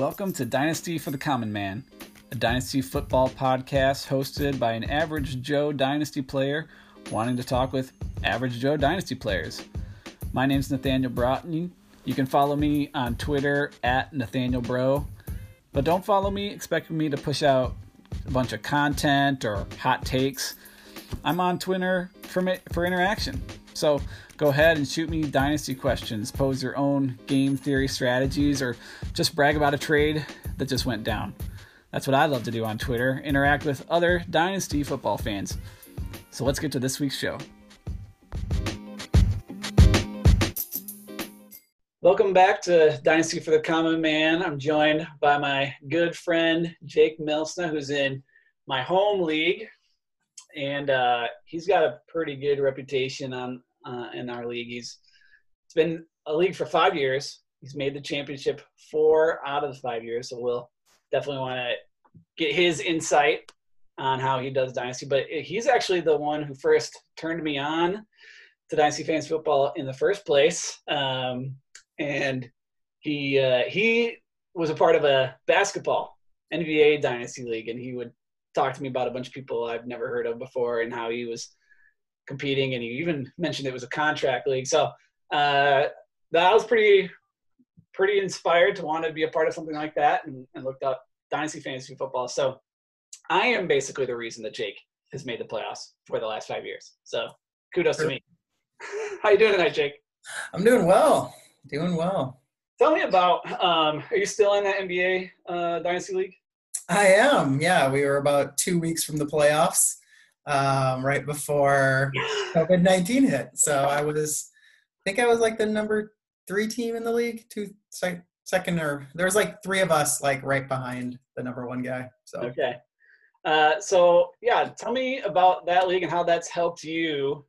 Welcome to Dynasty for the Common Man, a Dynasty football podcast hosted by an average Joe Dynasty player wanting to talk with average Joe Dynasty players. My name's Nathaniel Broughton. You can follow me on Twitter at Nathaniel Bro, but don't follow me expecting me to push out a bunch of content or hot takes. I'm on Twitter for, for interaction. So go ahead and shoot me dynasty questions, pose your own game theory strategies, or just brag about a trade that just went down. That's what I love to do on Twitter interact with other dynasty football fans. So let's get to this week's show. Welcome back to Dynasty for the Common Man. I'm joined by my good friend Jake Milsna, who's in my home league, and uh, he's got a pretty good reputation on uh, in our league. He's it's been a league for five years. He's made the championship four out of the five years, so we'll definitely want to get his insight on how he does dynasty. But he's actually the one who first turned me on to dynasty fantasy football in the first place. Um, and he uh, he was a part of a basketball NBA dynasty league, and he would talk to me about a bunch of people I've never heard of before and how he was competing. And he even mentioned it was a contract league. So uh, that was pretty pretty inspired to want to be a part of something like that, and, and looked up dynasty fantasy football. So I am basically the reason that Jake has made the playoffs for the last five years. So kudos to me. How you doing tonight, Jake? I'm doing well. Doing well. Tell me about. Um, are you still in that NBA uh, Dynasty League? I am. Yeah, we were about two weeks from the playoffs, um, right before COVID nineteen hit. So I was, I think I was like the number three team in the league, two second or there was like three of us like right behind the number one guy. So okay. Uh, so yeah, tell me about that league and how that's helped you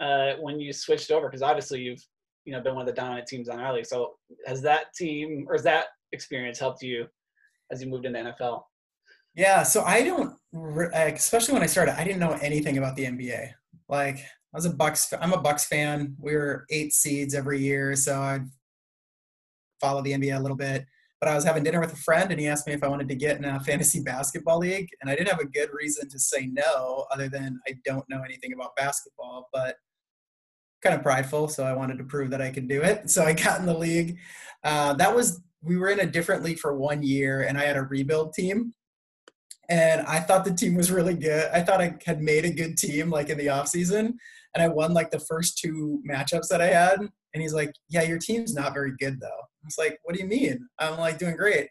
uh, when you switched over because obviously you've you know been one of the dominant teams on our league. So has that team or has that experience helped you as you moved into NFL? Yeah, so I don't, especially when I started, I didn't know anything about the NBA. Like I was a Bucks, I'm a Bucks fan. We were eight seeds every year, so I'd follow the NBA a little bit. But I was having dinner with a friend, and he asked me if I wanted to get in a fantasy basketball league, and I didn't have a good reason to say no, other than I don't know anything about basketball. But kind of prideful, so I wanted to prove that I could do it. So I got in the league. Uh, that was we were in a different league for one year, and I had a rebuild team. And I thought the team was really good. I thought I had made a good team like in the off season, and I won like the first two matchups that I had. And he's like, "Yeah, your team's not very good though." I was like, "What do you mean?" I'm like, "Doing great."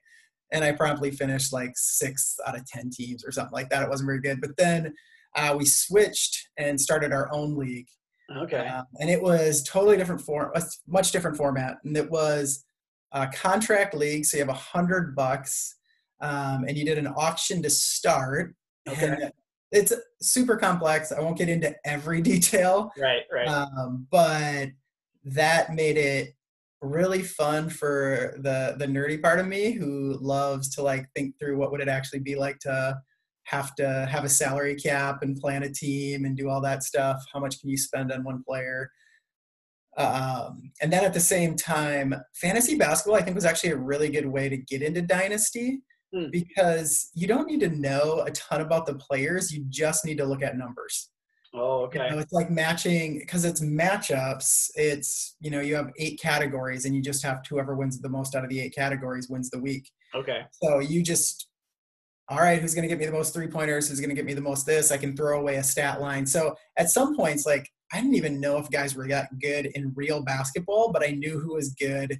And I promptly finished like sixth out of ten teams or something like that. It wasn't very good. But then uh, we switched and started our own league Okay. Uh, and it was totally different form, a much different format, and it was a contract league. So you have a hundred bucks, um, and you did an auction to start. Okay. it's super complex. I won't get into every detail. Right. Right. Um, but that made it really fun for the the nerdy part of me who loves to like think through what would it actually be like to have to have a salary cap and plan a team and do all that stuff. How much can you spend on one player? Um, and then at the same time, fantasy basketball, I think, was actually a really good way to get into Dynasty hmm. because you don't need to know a ton about the players. You just need to look at numbers. Oh, okay. You know, it's like matching because it's matchups. It's, you know, you have eight categories and you just have whoever wins the most out of the eight categories wins the week. Okay. So you just all right, who's going to get me the most three pointers? Who's going to get me the most this? I can throw away a stat line. So at some points, like I didn't even know if guys were that good in real basketball, but I knew who was good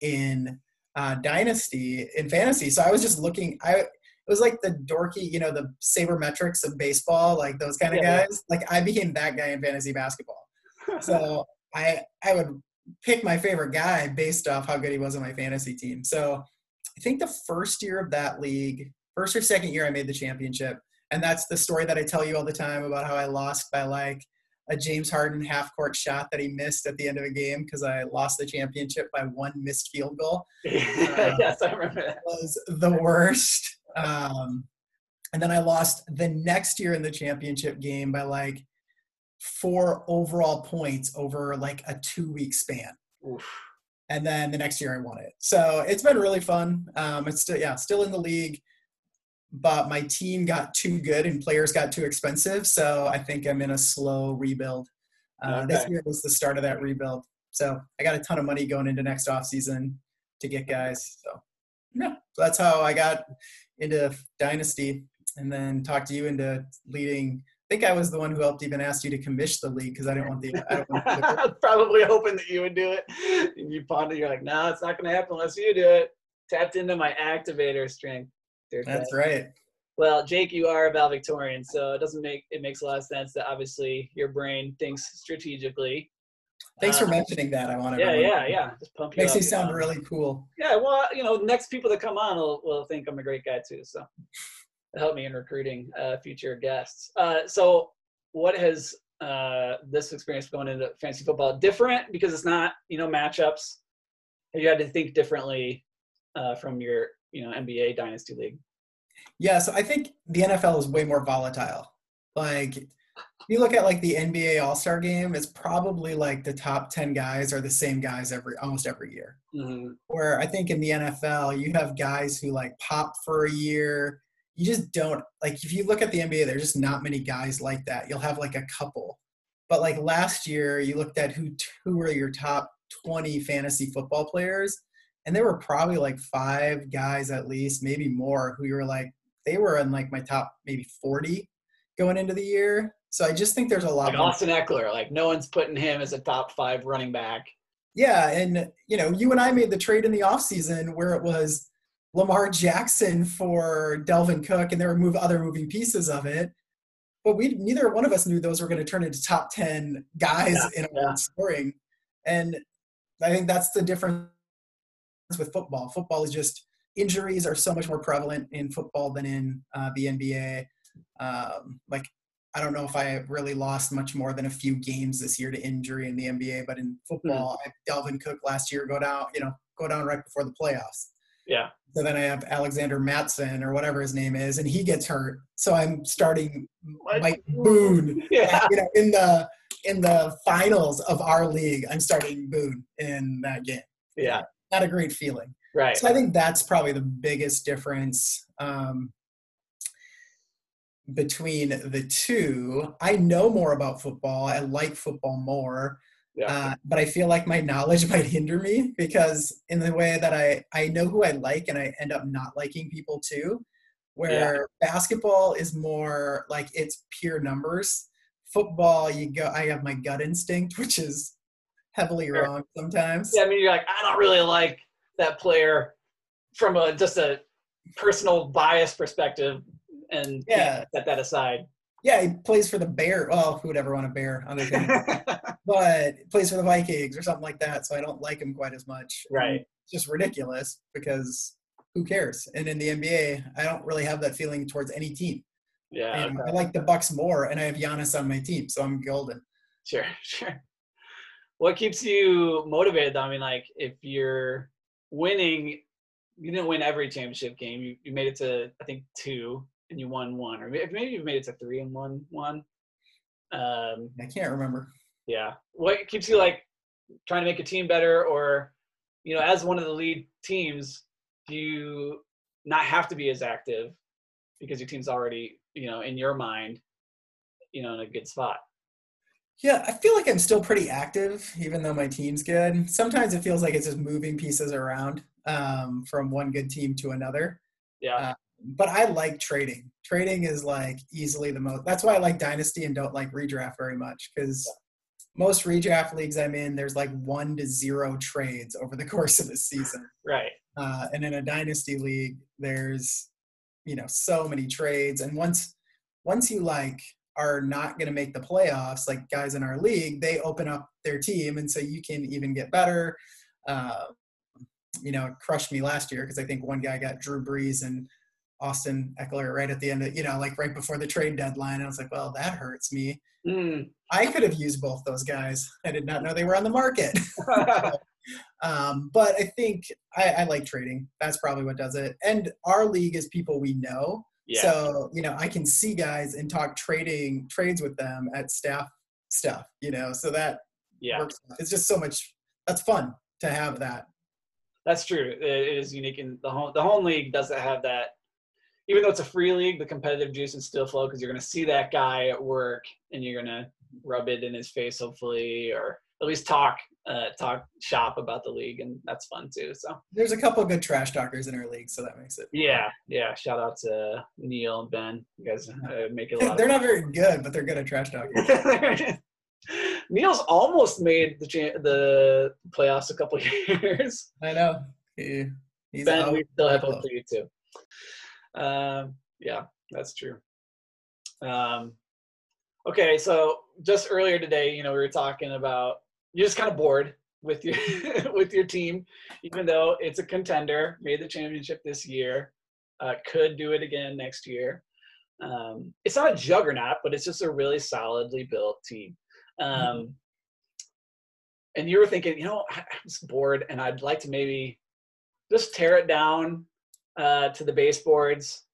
in uh, dynasty in fantasy. So I was just looking. I it was like the dorky, you know, the sabermetrics of baseball, like those kind of yeah, guys. Like I became that guy in fantasy basketball. so I I would pick my favorite guy based off how good he was on my fantasy team. So I think the first year of that league, first or second year I made the championship. And that's the story that I tell you all the time about how I lost by like a James Harden half court shot that he missed at the end of a game because I lost the championship by one missed field goal. Uh, yes, I remember that. was the worst. Um, and then I lost the next year in the championship game by like four overall points over like a two week span. Oof. and then the next year I won it. So it's been really fun. Um, it's still yeah, still in the league, but my team got too good and players got too expensive. So I think I'm in a slow rebuild. Uh, okay. This year was the start of that rebuild. So I got a ton of money going into next off season to get guys. So yeah, so that's how I got into Dynasty, and then talked to you into leading I think I was the one who helped even ask you to commission the league because I didn't want the. I don't want the Probably hoping that you would do it. And you pondered, you're like, no, it's not going to happen unless you do it. Tapped into my activator That's right. Well, Jake, you are a valedictorian, so it doesn't make it makes a lot of sense that obviously your brain thinks strategically. Thanks for uh, mentioning that. I want to. Yeah, yeah, yeah. Just pump you. Makes you sound really cool. Yeah, well, you know, next people that come on will, will think I'm a great guy too. So help me in recruiting uh, future guests. Uh, so, what has uh, this experience going into fantasy football different because it's not you know matchups? You had to think differently uh, from your you know NBA dynasty league. Yeah, so I think the NFL is way more volatile. Like you look at like the NBA All Star Game, it's probably like the top ten guys are the same guys every almost every year. Mm-hmm. Where I think in the NFL, you have guys who like pop for a year, you just don't like if you look at the NBA, there's just not many guys like that. You'll have like a couple. But like last year, you looked at who who were your top 20 fantasy football players, and there were probably like five guys at least, maybe more, who you were like they were in like my top maybe 40 going into the year. So I just think there's a lot. Like Austin Ekeler, like no one's putting him as a top five running back. Yeah, and you know, you and I made the trade in the offseason where it was Lamar Jackson for Dalvin Cook, and there were move other moving pieces of it. But we neither one of us knew those were going to turn into top ten guys yeah, in yeah. scoring, and I think that's the difference with football. Football is just injuries are so much more prevalent in football than in uh, the NBA. Um, like I don't know if I really lost much more than a few games this year to injury in the NBA, but in football, mm. Dalvin Cook last year go down, you know, go down right before the playoffs. Yeah. So then I have Alexander Mattison or whatever his name is, and he gets hurt. So I'm starting what? Mike Boone. Yeah. You know, in the in the finals of our league, I'm starting Boone in that game. Yeah. Not a great feeling. Right. So I think that's probably the biggest difference um, between the two. I know more about football. I like football more. Yeah. Uh, but I feel like my knowledge might hinder me because in the way that I I know who I like and I end up not liking people too. Where yeah. basketball is more like it's pure numbers. Football, you go. I have my gut instinct, which is heavily sure. wrong sometimes. Yeah, I mean, you're like, I don't really like that player from a just a personal bias perspective, and yeah, set that aside. Yeah, he plays for the Bear. Well, who would ever want a Bear other than but plays for the Vikings or something like that. So I don't like him quite as much. Right. It's just ridiculous because who cares? And in the NBA, I don't really have that feeling towards any team. Yeah. Okay. I like the Bucks more, and I have Giannis on my team, so I'm golden. Sure, sure. What keeps you motivated? Though? I mean, like if you're winning, you didn't win every championship game. You you made it to I think two, and you won one, or maybe you've made it to three and won one. Um, I can't remember yeah what keeps you like trying to make a team better or you know as one of the lead teams do you not have to be as active because your team's already you know in your mind you know in a good spot yeah i feel like i'm still pretty active even though my team's good. Sometimes it feels like it's just moving pieces around um, from one good team to another. Yeah. Uh, but i like trading. Trading is like easily the most that's why i like dynasty and don't like redraft very much because most redraft leagues I'm in, there's like one to zero trades over the course of the season. Right. Uh, and in a dynasty league, there's you know so many trades, and once once you like are not going to make the playoffs, like guys in our league, they open up their team, and so you can even get better. Uh, you know, it crushed me last year because I think one guy got Drew Brees and Austin Ekeler right at the end of you know like right before the trade deadline. I was like, well, that hurts me. Mm. I could have used both those guys. I did not know they were on the market. um, but I think I, I, like trading. That's probably what does it. And our league is people we know. Yeah. So, you know, I can see guys and talk trading trades with them at staff stuff, you know, so that yeah. works. It's just so much, that's fun to have that. That's true. It is unique in the home. The home league doesn't have that. Even though it's a free league, the competitive juice is still flow because you're going to see that guy at work and you're going to rub it in his face, hopefully, or at least talk uh, talk shop about the league, and that's fun too. So there's a couple good trash talkers in our league, so that makes it. Yeah, yeah. Shout out to Neil and Ben. You guys uh, make it. A lot they're not very good, but they're good at trash talking. Neil's almost made the the playoffs a couple years. I know. He, he's ben, we still have hope for you too. Um, yeah, that's true. Um, okay, so just earlier today, you know, we were talking about you're just kind of bored with your with your team, even though it's a contender, made the championship this year, uh, could do it again next year. Um, it's not a juggernaut, but it's just a really solidly built team. Um, mm-hmm. And you were thinking, you know, I'm just bored, and I'd like to maybe just tear it down uh, to the baseboards,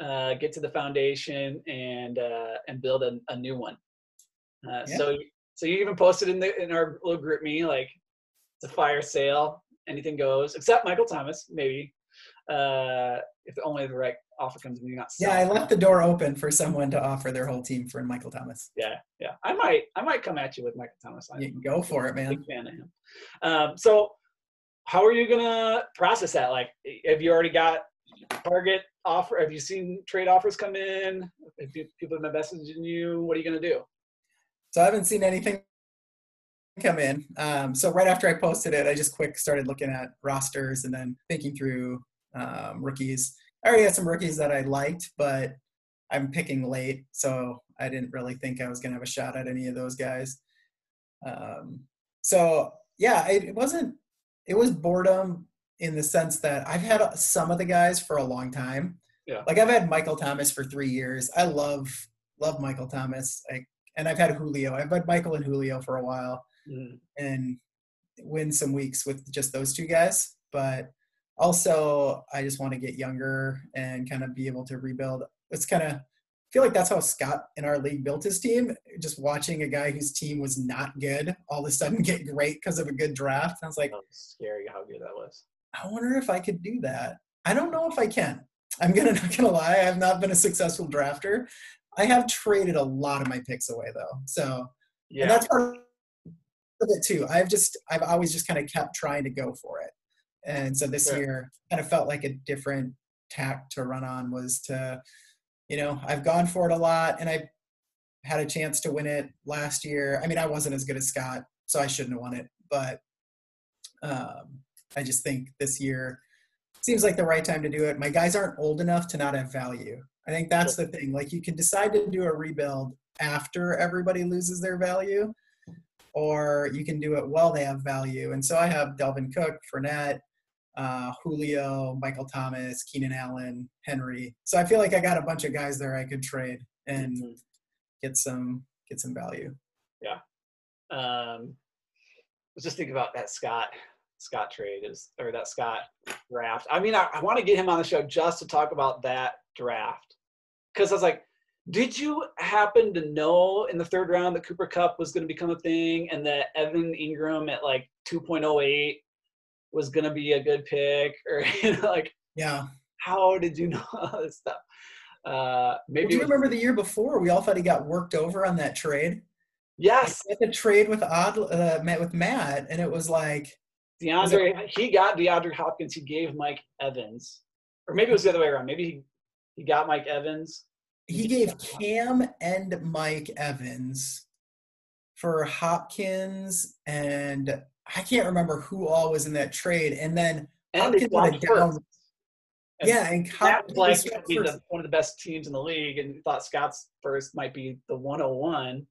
uh, get to the foundation, and uh, and build a, a new one. Uh, yeah. So so you even posted in the in our little group me like it's a fire sale, anything goes, except Michael Thomas, maybe. Uh, if only the right offer comes when you're not. Yeah, I left the door open for someone to offer their whole team for Michael Thomas. Yeah, yeah. I might, I might come at you with Michael Thomas. I, you can go for it, man. Big fan of him. Um, so, how are you gonna process that? Like, have you already got target offer? Have you seen trade offers come in? You, people have been messaging you? What are you gonna do? So I haven't seen anything come in. Um, so right after I posted it, I just quick started looking at rosters and then thinking through um, rookies. I already had some rookies that I liked, but I'm picking late, so I didn't really think I was gonna have a shot at any of those guys. Um, so yeah, it, it wasn't. It was boredom in the sense that I've had some of the guys for a long time. Yeah. Like I've had Michael Thomas for three years. I love love Michael Thomas. I, and I've had Julio. I've had Michael and Julio for a while, mm. and win some weeks with just those two guys. But also, I just want to get younger and kind of be able to rebuild. It's kind of I feel like that's how Scott in our league built his team. Just watching a guy whose team was not good all of a sudden get great because of a good draft. I was like, scary how good that was. I wonder if I could do that. I don't know if I can. I'm gonna not gonna lie. I have not been a successful drafter. I have traded a lot of my picks away though. So yeah. and that's part of it too. I've just I've always just kind of kept trying to go for it. And so this sure. year kind of felt like a different tack to run on was to, you know, I've gone for it a lot and I had a chance to win it last year. I mean, I wasn't as good as Scott, so I shouldn't have won it, but um, I just think this year seems like the right time to do it. My guys aren't old enough to not have value. I think that's the thing. Like you can decide to do a rebuild after everybody loses their value, or you can do it while they have value. And so I have Dalvin Cook, Fournette, uh, Julio, Michael Thomas, Keenan Allen, Henry. So I feel like I got a bunch of guys there I could trade and mm-hmm. get some get some value. Yeah. Um, let's just think about that Scott Scott trade is or that Scott draft. I mean, I, I want to get him on the show just to talk about that draft. Because I was like, did you happen to know in the third round that Cooper Kupp was going to become a thing and that Evan Engram at like 2.08 was going to be a good pick? Or you know like yeah. How did you know all this stuff? Uh maybe well, do you was, remember the year before we all thought he got worked over on that trade? Yes. The trade with odd uh, met with matt and it was like deandre he got deandre hopkins he gave mike evans or maybe it was the other way around maybe he, he got mike evans he gave cam and mike evans for hopkins and I can't remember who all was in that trade, and then and Hopkins went down. And yeah, and Hopkins like be the, one of the best teams in the league, and thought Scott's first might be the 101.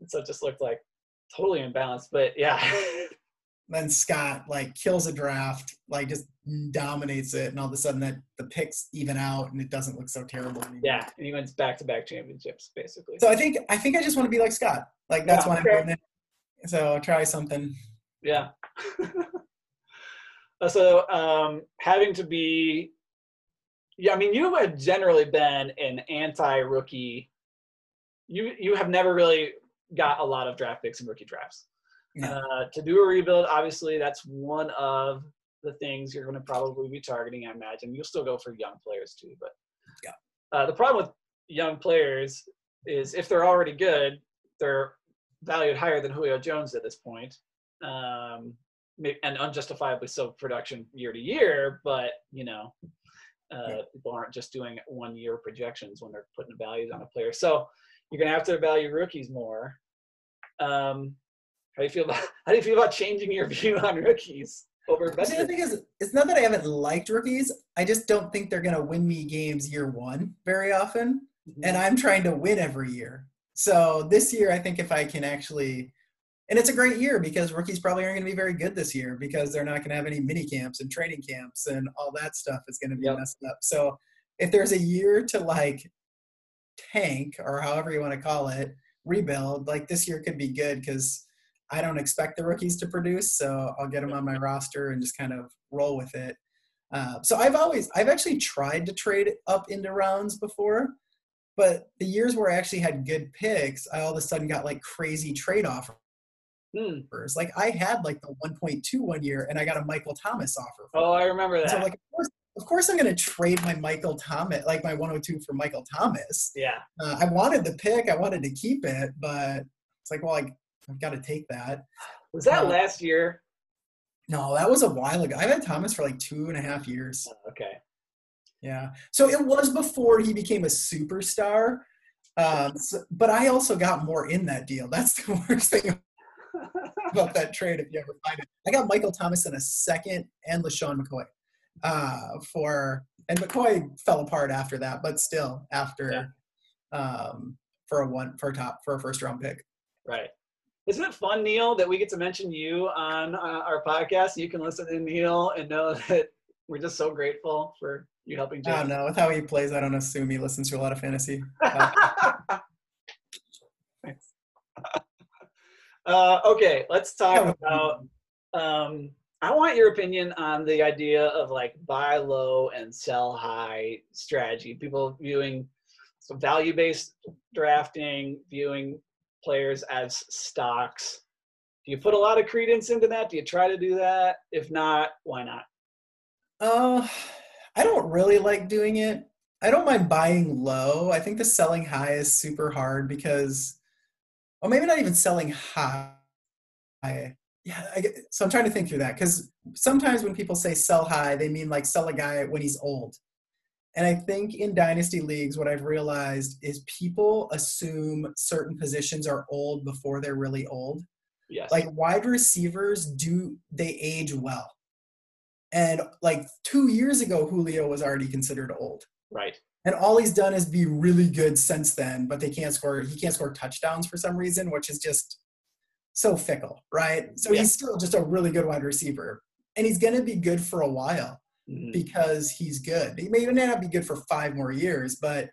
And so it just looked like totally imbalanced. But yeah. then Scott like kills a draft, like just dominates it, and all of a sudden that the picks even out, and it doesn't look so terrible anymore. Yeah, and he wins back-to-back championships basically. So I think I think I just want to be like Scott. Like that's yeah, why I'm doing it. So try something yeah. so um, having to be, yeah, I mean, you have generally been an anti-rookie. You you have never really got a lot of draft picks in rookie drafts. Yeah. Uh, to do a rebuild, obviously, that's one of the things you're going to probably be targeting. I imagine you'll still go for young players too, but Yeah. Uh, the problem with young players is if they're already good, they're valued higher than Julio Jones at this point, um, and unjustifiably so production year to year. But you know, uh, Yeah. people aren't just doing one year projections when they're putting values on a player. So you're going to have to value rookies more. Um, how do you feel about how do you feel about changing your view on rookies over See, the veterans? thing is, it's not that I haven't liked rookies. I just don't think they're going to win me games year one very often. Mm-hmm. And I'm trying to win every year. So this year, I think if I can actually, and it's a great year because rookies probably aren't going to be very good this year because they're not going to have any mini camps and training camps and all that stuff is going to be Yep. messed up. So if there's a year to like tank or however you want to call it, rebuild, like this year could be good because I don't expect the rookies to produce. So I'll get them on my roster and just kind of roll with it. Uh, so I've always, I've actually tried to trade up into rounds before, but the years where I actually had good picks, I all of a sudden got like crazy trade offers. Hmm. Like I had like the 1.2 one year and I got a Michael Thomas offer. Oh, I remember that. So like, of course, of course I'm going to trade my Michael Thomas, like my 102 for Michael Thomas. yeah. Uh, I wanted the pick, I wanted to keep it, but it's like, well, I, I've got to take that. Was that Uh, last year? No, that was a while ago. I've had Thomas for like two and a half years. Oh, okay. Yeah. So it was before he became a superstar. Um, so- but I also got more in that deal. That's the worst thing about that trade if you ever find it. I got Michael Thomas in a second and LaShawn McCoy uh, for, and McCoy fell apart after that, but still after um, for a one for a top for a first round pick. Right. Isn't it fun, Neil, that we get to mention you on uh, our podcast? You can listen to Neil and know that we're just so grateful for you helping I don't know. With how he plays, I don't assume he listens to a lot of fantasy. Thanks. uh, okay, let's talk about. Um, I want your opinion on the idea of like buy low and sell high strategy. People viewing so value based drafting, viewing players as stocks. Do you put a lot of credence into that? Do you try to do that? If not, why not? Uh, I don't really like doing it. I don't mind buying low. I think the selling high is super hard because, well, maybe not even selling high. Yeah, I so I'm trying to think through that because sometimes when people say sell high, they mean like sell a guy when he's old. And I think in dynasty leagues, what I've realized is people assume certain positions are old before they're really old Yes. like wide receivers do they age well and like two years ago julio was already considered old right. and all he's done is be really good since then but they can't score he can't score touchdowns for some reason which is just so fickle right so Yeah. he's still just a really good wide receiver and he's going to be good for a while Mhm. because he's good he may even not be good for five more years but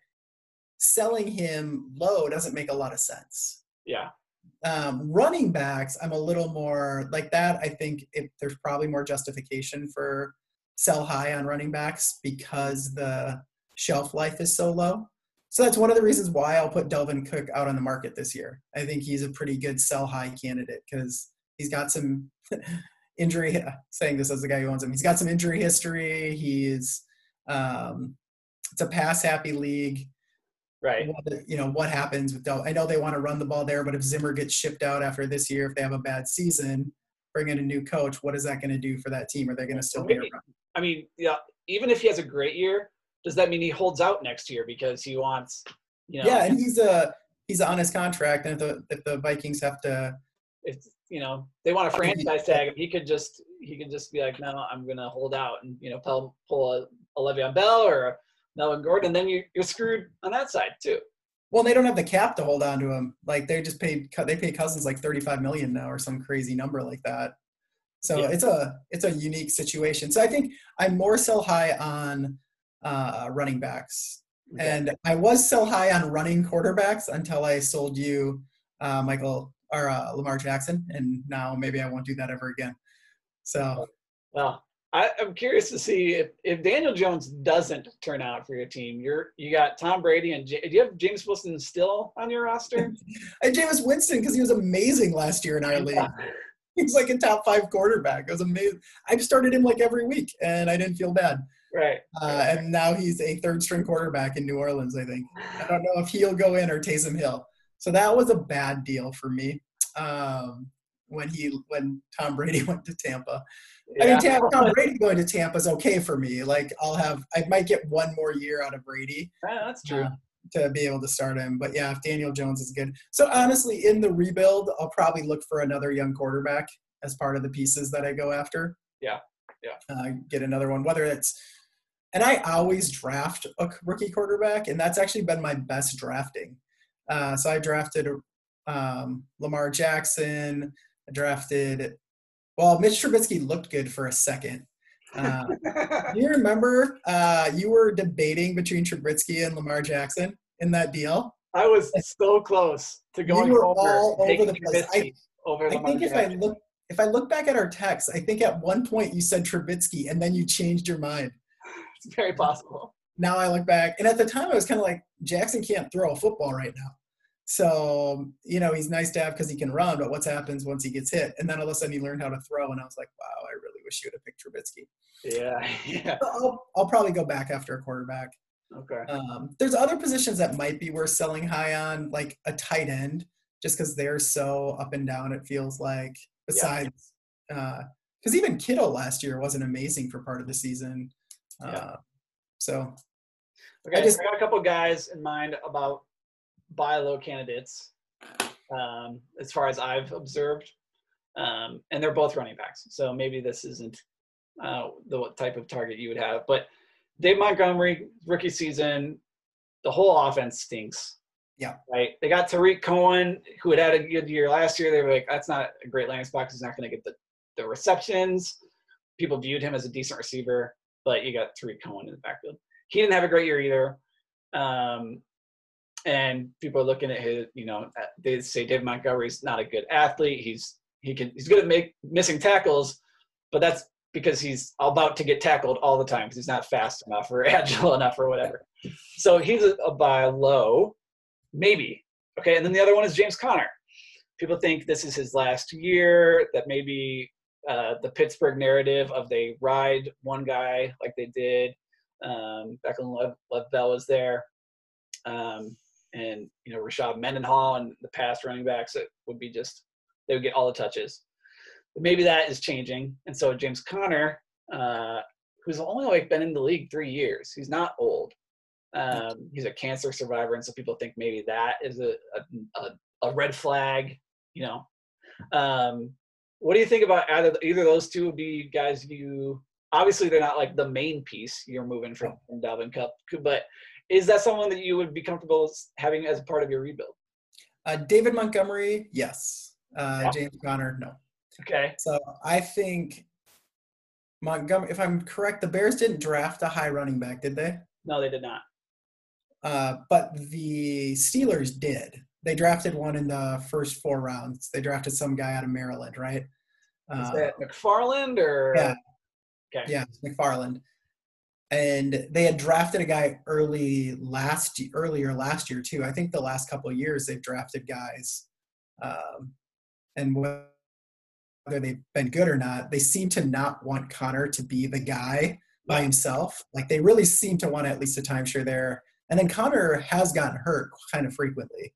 selling him low doesn't make a lot of sense Yeah. um, running backs, I'm a little more like that. I think if there's probably more justification for sell high on running backs because the shelf life is so low. So that's one of the reasons why I'll put Dalvin Cook out on the market this year. I think he's a pretty good sell high candidate because he's got some injury. Saying this as the guy who owns him, he's got some injury history. He's um, it's a pass happy league Right. what, you know what happens with Del. I know they want to run the ball there, but if Zimmer gets shipped out after this year, if they have a bad season, bring in a new coach, what is that going to do for that team? Are they going to still be around? I mean, yeah, even if he has a great year, does that mean he holds out next year because he wants, you know, Yeah, and he's a he's on his contract, and if the if the Vikings have to, if you know they want a franchise tag him, he could just he could just be like, no, I'm gonna hold out and you know pull pull a, a Le'Veon Bell or a Melvin Gordon, and then you you're screwed on that side too. well, they don't have the cap to hold on to him. Like they just paid they pay Cousins like thirty five million now or some crazy number like that. So Yeah. it's a it's a unique situation. So I think I'm more sell high on uh, running backs And I was sell high on running quarterbacks until I sold you uh, Michael or uh, Lamar Jackson, and now maybe I won't do that ever again. So Well, I, I'm curious to see if, if Daniel Jones doesn't turn out for your team. You're you got Tom Brady and J- do you have James Wilson still on your roster? and Jameis Winston because he was amazing last year in our league. He's like a top five quarterback. It was amazing. I've started him like every week, and I didn't feel bad. Right. Uh, and now he's a third string quarterback in New Orleans. I think. I don't know if he'll go in or Taysom Hill. So that was a bad deal for me. Um, when he when Tom Brady went to Tampa. Yeah. I mean, Tam, Tom Brady going to Tampa is okay for me. Like I'll have, I might get one more year out of Brady. Yeah, that's true. Uh, to be able to start him. But yeah, if Daniel Jones is good. So honestly, in the rebuild, I'll probably look for another young quarterback as part of the pieces that I go after. Yeah. Yeah. Uh, get another one, whether it's, and I always draft a rookie quarterback, and that's actually been my best drafting. Uh, so I drafted um, Lamar Jackson. I drafted, well, Mitch Trubisky looked good for a second. Uh, do you remember uh, you were debating between Trubisky and Lamar Jackson in that deal? I was so close to going you were over, all over the place. I, over I think if Jackson. I look if I look back at our text, I think at one point you said Trubisky and then you changed your mind. It's very possible. Now I look back, and at the time I was kind of like Jackson can't throw a football right now. So, you know, he's nice to have because he can run, but what happens once he gets hit? And then all of a sudden he learned how to throw, and I was like, wow, I really wish you would have picked Trubisky. Yeah, yeah. I'll, I'll probably go back after a quarterback. Okay. Um, there's other positions that might be worth selling high on, like a tight end, just because they're so up and down. It feels like. Besides, because uh, even Kittle last year wasn't amazing for part of the season. Uh, yeah. So. Okay, I, just, I got a couple guys in mind about buy low candidates, um, as far as I've observed, um, and they're both running backs. So maybe this isn't uh, the type of target you would have. But Dave Montgomery, rookie season, the whole offense stinks. Yeah. Right. They got Tarik Cohen, who had had a good year last year. They were like, that's not a great landing spot he's not going to get the, the receptions. People viewed him as a decent receiver, but you got Tarik Cohen in the backfield. He didn't have a great year either. Um, and people are looking at his, you know, they say David Montgomery's not a good athlete. He's he can he's good at make missing tackles, but that's because he's about to get tackled all the time because he's not fast enough or agile enough or whatever. So he's a, a buy low, maybe. Okay, and then the other one is James Conner. People think this is his last year. That maybe uh, the Pittsburgh narrative of they ride one guy like they did um, back when Lev Bell was there. Um, and you know Rashard Mendenhall and the past running backs that would be just they would get all the touches. But maybe that is changing, and so James Conner, uh, who's only like been in the league three years, he's not old. Um, he's a cancer survivor, and so people think maybe that is a a, a red flag. You know, um, what do you think about either either those two would be guys you obviously they're not like the main piece you're moving from, from Dalvin Cook, but is that someone that you would be comfortable having as a part of your rebuild? Uh, David Montgomery, yes. Uh, yeah. James Conner, no. Okay. So I think Montgomery, if I'm correct, the Bears didn't draft a high running back, did they? No, they did not. Uh, but the Steelers did. They drafted one in the first four rounds. They drafted some guy out of Maryland, right? Is uh, that McFarland or? Yeah. Okay. Yeah, McFarland and they had drafted a guy early last earlier last year too. I think the last couple of years they've drafted guys, um, and whether they've been good or not, they seem to not want Conner to be the guy by himself. Like they really seem to want at least a timeshare there. And then Conner has gotten hurt kind of frequently,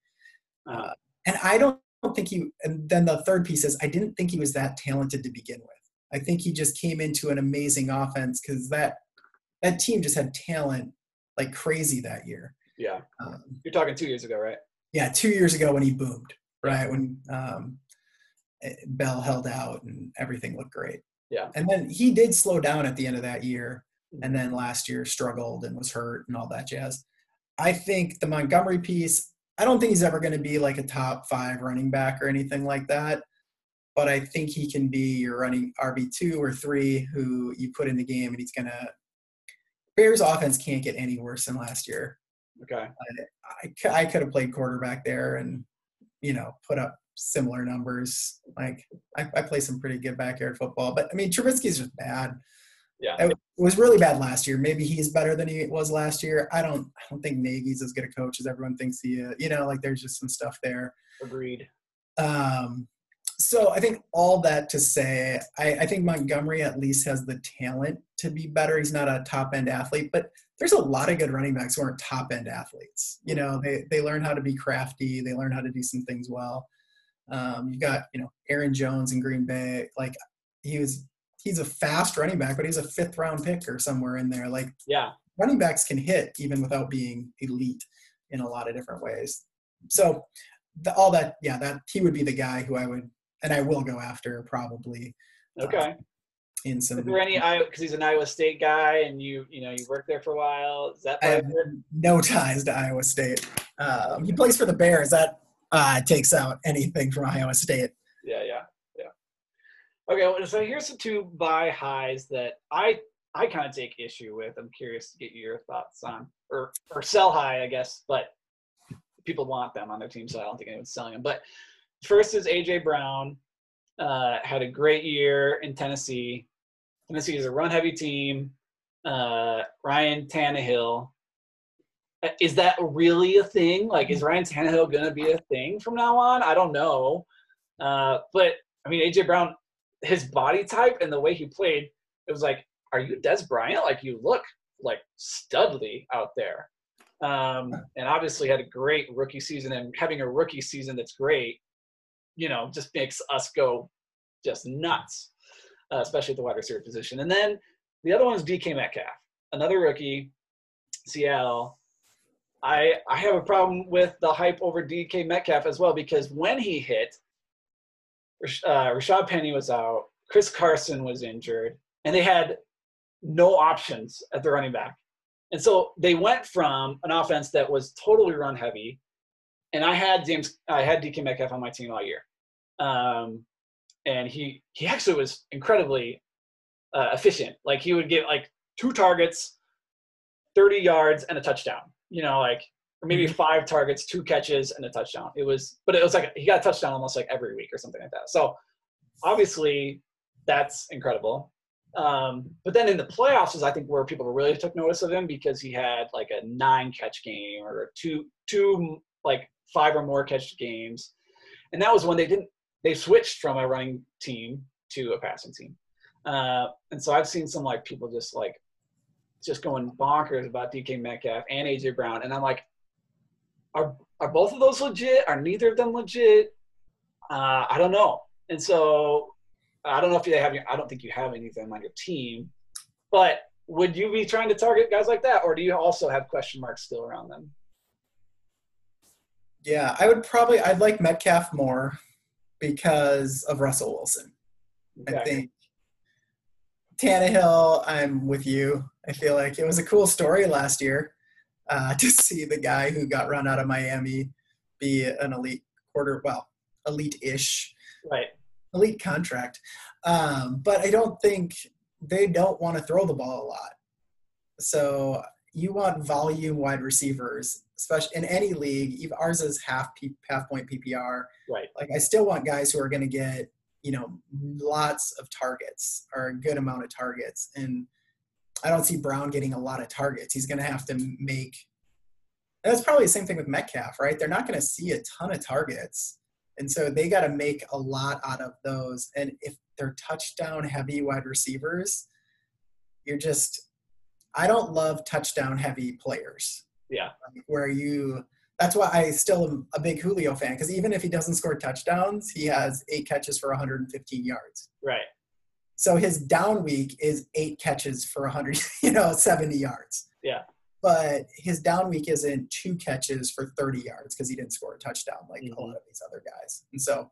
uh, and I don't think he. And then the third piece is I didn't think he was that talented to begin with. I think he just came into an amazing offense because that that team just had talent like crazy that year. Yeah. Um, You're talking two years ago, right? Yeah, two years ago when he boomed, right? When um, eh, Bell held out and everything looked great. Yeah. And then he did slow down at the end of that year. And then last year struggled and was hurt and all that jazz. I think the Montgomery piece, I don't think he's ever going to be like a top five running back or anything like that. But I think he can be your running RB2 or three who you put in the game and he's going to Bears offense can't get any worse than last year. Okay. I, I, I could have played quarterback there and, you know, put up similar numbers. Like I, I play some pretty good backyard football, but I mean, Trubisky's just bad. Yeah. It was really bad last year. Maybe he's better than he was last year. I don't, I don't think Nagy's as good a coach as everyone thinks he is. You know, like there's just some stuff there. Agreed. Um, so I think all that to say, I, I, think Montgomery at least has the talent to be better. He's not a top end athlete, but there's a lot of good running backs who aren't top end athletes. You know, they they learn how to be crafty, they learn how to do some things well. Um, you got you know Aaron Jones in Green Bay, like he was he's a fast running back, but he's a fifth round pick or somewhere in there. Like yeah, running backs can hit even without being elite in a lot of different ways. So the, all that, yeah, that he would be the guy who I would and I will go after probably. Uh, okay. Uh, in some. Is there any Iowa? Because he's an Iowa State guy, and you you know you worked there for a while. Is that? I have no ties to Iowa State. Um, he plays for the Bears. That uh, takes out anything from Iowa State. Yeah, yeah, yeah. Okay, well, so here's the two buy highs that I I kind of take issue with. I'm curious to get your thoughts on, or or sell high, I guess, but people want them on their team, so I don't think anyone's selling them. But first is AJ Brown. Uh, had a great year in Tennessee. Tennessee is a run-heavy team. Uh, Ryan Tannehill. Uh, is that really a thing? Like, is Ryan Tannehill going to be a thing from now on? I don't know. Uh, but I mean, AJ Brown, his body type and the way he played, it was like, are you Dez Bryant? Like, you look like studly out there. Um, and obviously had a great rookie season and having a rookie season that's great you know, just makes us go just nuts, uh, especially at the wide receiver position. And then the other one is DK Metcalf, another rookie, Seattle. I I have a problem with the hype over DK Metcalf as well because when he hit, uh, Rashaad Penny was out, Chris Carson was injured, and they had no options at the running back. And so they went from an offense that was totally run heavy and I had James, I had DK Metcalf on my team all year, um, and he he actually was incredibly uh, efficient. Like he would get like two targets, thirty yards, and a touchdown. You know, like or maybe mm-hmm. five targets, two catches, and a touchdown. It was, but it was like he got a touchdown almost like every week or something like that. So obviously, that's incredible. Um, but then in the playoffs is I think where people really took notice of him because he had like a nine catch game or two two like five or more catch games. And that was when they didn't, they switched from a running team to a passing team. Uh, and so I've seen some like people just like, just going bonkers about DK Metcalf and AJ Brown. And I'm like, are, are both of those legit? Are neither of them legit? Uh, I don't know. And so I don't know if you have, I don't think you have any of them on your team, but would you be trying to target guys like that? Or do you also have question marks still around them? Yeah, I would probably I'd like Metcalf more because of Russell Wilson. I think Tannehill, I'm with you. I feel like it was a cool story last year uh, to see the guy who got run out of Miami be an elite quarter, well, elite-ish, right? Elite contract, um, but I don't think they don't want to throw the ball a lot. So you want volume wide receivers, especially in any league. even Ours is half P, half point PPR. Right. Like I still want guys who are going to get you know lots of targets or a good amount of targets, and I don't see Brown getting a lot of targets. He's going to have to make. That's probably the same thing with Metcalf, right? They're not going to see a ton of targets. And so they got to make a lot out of those. And if they're touchdown heavy wide receivers, you're just I don't love touchdown heavy players. Yeah. Where you that's why I still am a big Julio fan because even if he doesn't score touchdowns, he has eight catches for 115 yards. Right. So his down week is eight catches for 100, you know, 70 yards. Yeah. But his down week isn't two catches for 30 yards because he didn't score a touchdown like mm-hmm. a lot of these other guys. And so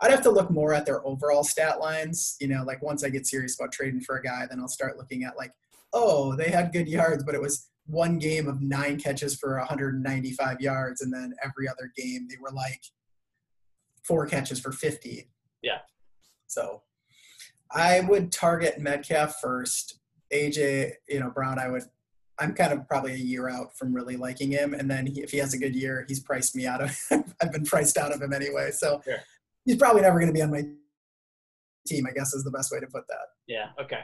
I'd have to look more at their overall stat lines. You know, like once I get serious about trading for a guy, then I'll start looking at like oh, they had good yards, but it was one game of nine catches for 195 yards, and then every other game they were like four catches for 50. Yeah. So I would target Metcalf first. AJ, you know, Brown, I would. I'm kind of probably a year out from really liking him, and then he, if he has a good year, he's priced me out of. I've been priced out of him anyway, so sure. he's probably never going to be on my team. I guess is the best way to put that. Yeah. Okay.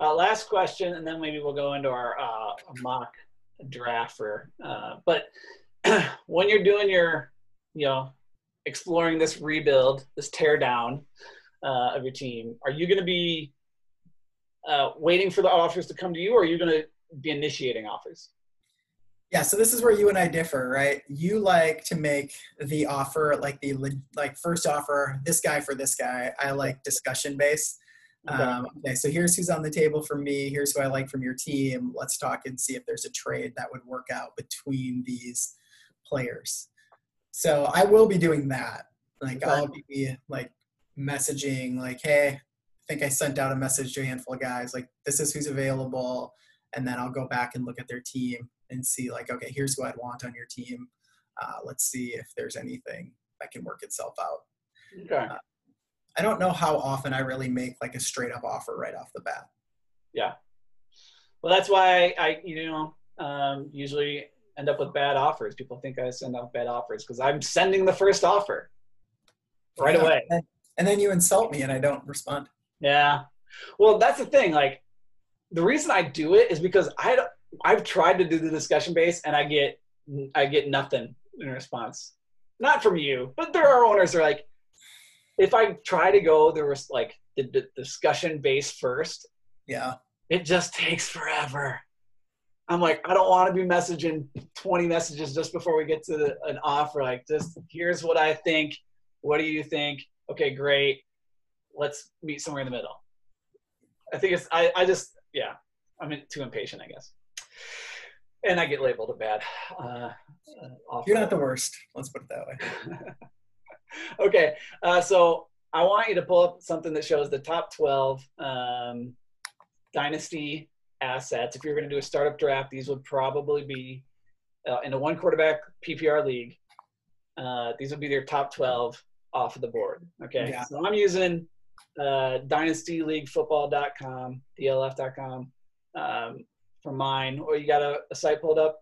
Uh, last question, and then maybe we'll go into our uh, mock draft for. Uh, but when you're doing your, you know, exploring this rebuild, this tear down uh, of your team, are you going to be uh, waiting for the offers to come to you, or are you going to be initiating offers? Yeah, so this is where you and I differ, right? You like to make the offer, like the like first offer, this guy for this guy. I like discussion based. Okay. Um, okay, so here's who's on the table for me. Here's who I like from your team. Let's talk and see if there's a trade that would work out between these players. So I will be doing that. Like okay. I'll be like messaging, like, hey, I think I sent out a message to a handful of guys, like this is who's available, and then I'll go back and look at their team and see like, okay, here's who I'd want on your team. Uh, let's see if there's anything that can work itself out. Okay. Uh, I don't know how often I really make like a straight up offer right off the bat. Yeah. Well, that's why I, you know, um, usually end up with bad offers. People think I send out bad offers because I'm sending the first offer right yeah. away. And then you insult me and I don't respond. Yeah. Well, that's the thing. Like, the reason I do it is because I don't, I've tried to do the discussion base and I get I get nothing in response. Not from you, but there are owners that are like, if I try to go, there was like the, the discussion base first. Yeah. It just takes forever. I'm like, I don't want to be messaging 20 messages just before we get to the, an offer. Like, just here's what I think. What do you think? Okay, great. Let's meet somewhere in the middle. I think it's, I, I just, yeah, I'm too impatient, I guess and I get labeled a bad. Uh, uh You're not the worst. Let's put it that way. okay, uh, so I want you to pull up something that shows the top 12 um, dynasty assets. If you're going to do a startup draft, these would probably be uh, in a one quarterback PPR league. Uh, these would be their top 12 off of the board. Okay, yeah. so I'm using uh, dynastyleaguefootball.com, DLF.com. Um, for mine, or you got a, a site pulled up?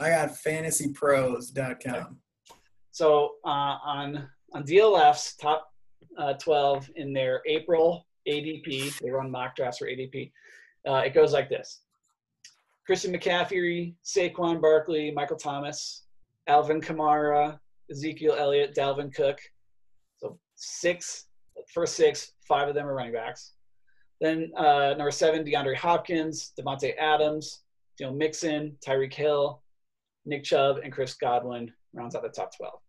I got fantasypros.com. Okay. So uh, on on DLF's top uh, 12 in their April ADP, they run mock drafts for ADP. Uh, it goes like this: Christian McCaffrey, Saquon Barkley, Michael Thomas, Alvin Kamara, Ezekiel Elliott, Dalvin Cook. So six, first six, five of them are running backs. Then uh, number seven, DeAndre Hopkins, Davante Adams, Joe Mixon, Tyreek Hill, Nick Chubb, and Chris Godwin rounds out the top 12.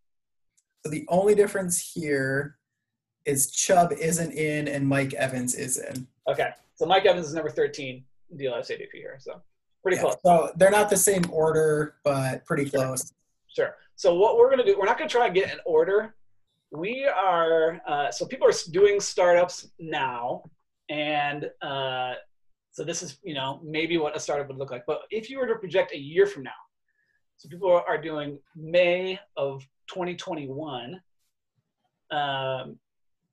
So the only difference here is Chubb isn't in and Mike Evans is in. Okay. So Mike Evans is number 13 in the DLF ADP here. So pretty yeah, close. So they're not the same order, but pretty close. Sure. sure. So what we're going to do, we're not going to try and get an order. We are, uh, so people are doing startups now and uh, so this is, you know, maybe what a startup would look like. But if you were to project a year from now, so people are doing May of 2021, um,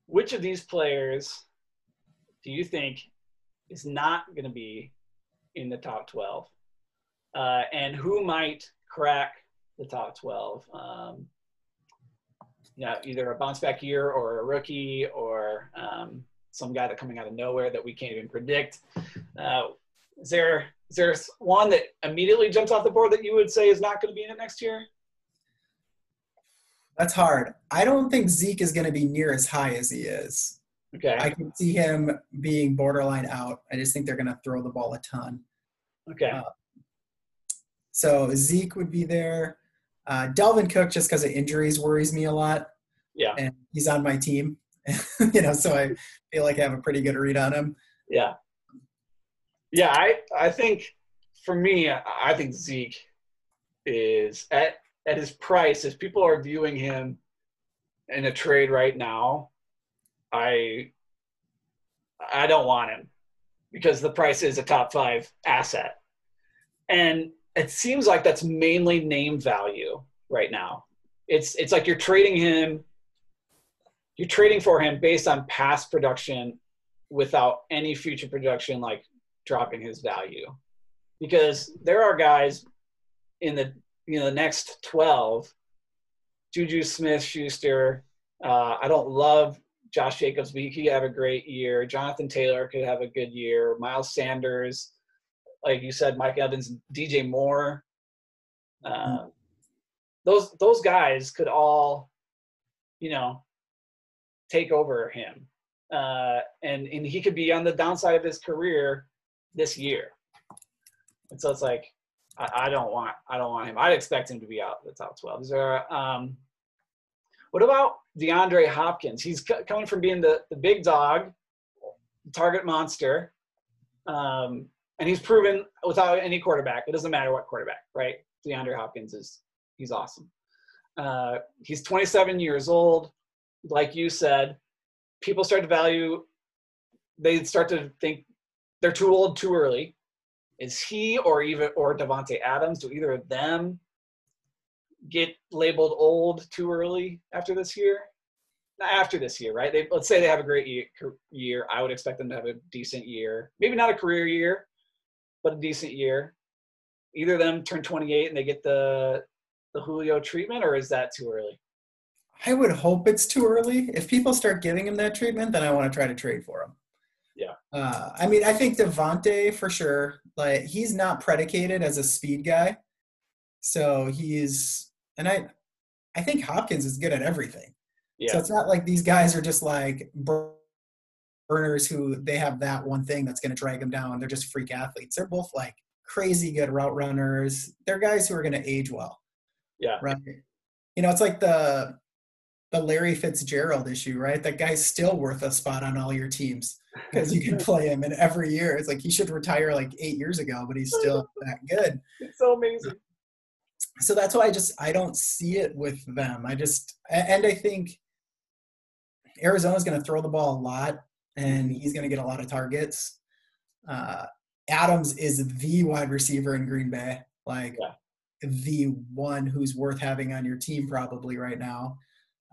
which of these players do you think is not going to be in the top 12? Uh, and who might crack the top 12? Um, either a bounce back year or a rookie or um, some guy that coming out of nowhere that we can't even predict. Uh, is there is there one that immediately jumps off the board that you would say is not going to be in it next year? That's hard. I don't think Zeke is going to be near as high as he is. Okay. I can see him being borderline out. I just think they're going to throw the ball a ton. Okay. Uh, so Zeke would be there. Uh, Dalvin Cook, just because of injuries, worries me a lot. Yeah. And he's on my team. you know, so I feel like I have a pretty good read on him. Yeah. Yeah, I I think for me, I think Zeke is at at his price. If people are viewing him in a trade right now, I I don't want him because the price is a top five asset, and it seems like that's mainly name value right now. It's it's like you're trading him you're trading for him based on past production without any future production like dropping his value because there are guys in the you know the next 12 juju smith schuster uh, i don't love josh jacobs but he could have a great year jonathan taylor could have a good year miles sanders like you said mike evans dj moore uh, those those guys could all you know, take over him. Uh, and and he could be on the downside of his career this year. And so it's like, I, I don't want I don't want him. I'd expect him to be out the top twelve. Is there um, what about DeAndre Hopkins? He's c- coming from being the, the big dog, target monster, um, and he's proven without any quarterback. It doesn't matter what quarterback, right? DeAndre Hopkins is he's awesome. Uh, he's 27 years old. Like you said, people start to value. They start to think they're too old too early. Is he or even or Davante Adams? Do either of them get labeled old too early after this year? Not after this year, right? They, let's say they have a great year, year. I would expect them to have a decent year. Maybe not a career year, but a decent year. Either of them turn 28 and they get the the Julio treatment, or is that too early? I would hope it's too early. If people start giving him that treatment, then I want to try to trade for him. Yeah. Uh, I mean, I think Davante for sure. Like he's not predicated as a speed guy, so he's and I, I think Hopkins is good at everything. Yeah. So it's not like these guys are just like burners who they have that one thing that's going to drag them down. They're just freak athletes. They're both like crazy good route runners. They're guys who are going to age well. Yeah. Right. You know, it's like the the Larry Fitzgerald issue, right? That guy's still worth a spot on all your teams because you can play him in every year. It's like he should retire like eight years ago, but he's still that good. It's so amazing. So that's why I just I don't see it with them. I just and I think Arizona's going to throw the ball a lot, and he's going to get a lot of targets. Uh, Adams is the wide receiver in Green Bay, like yeah. the one who's worth having on your team probably right now.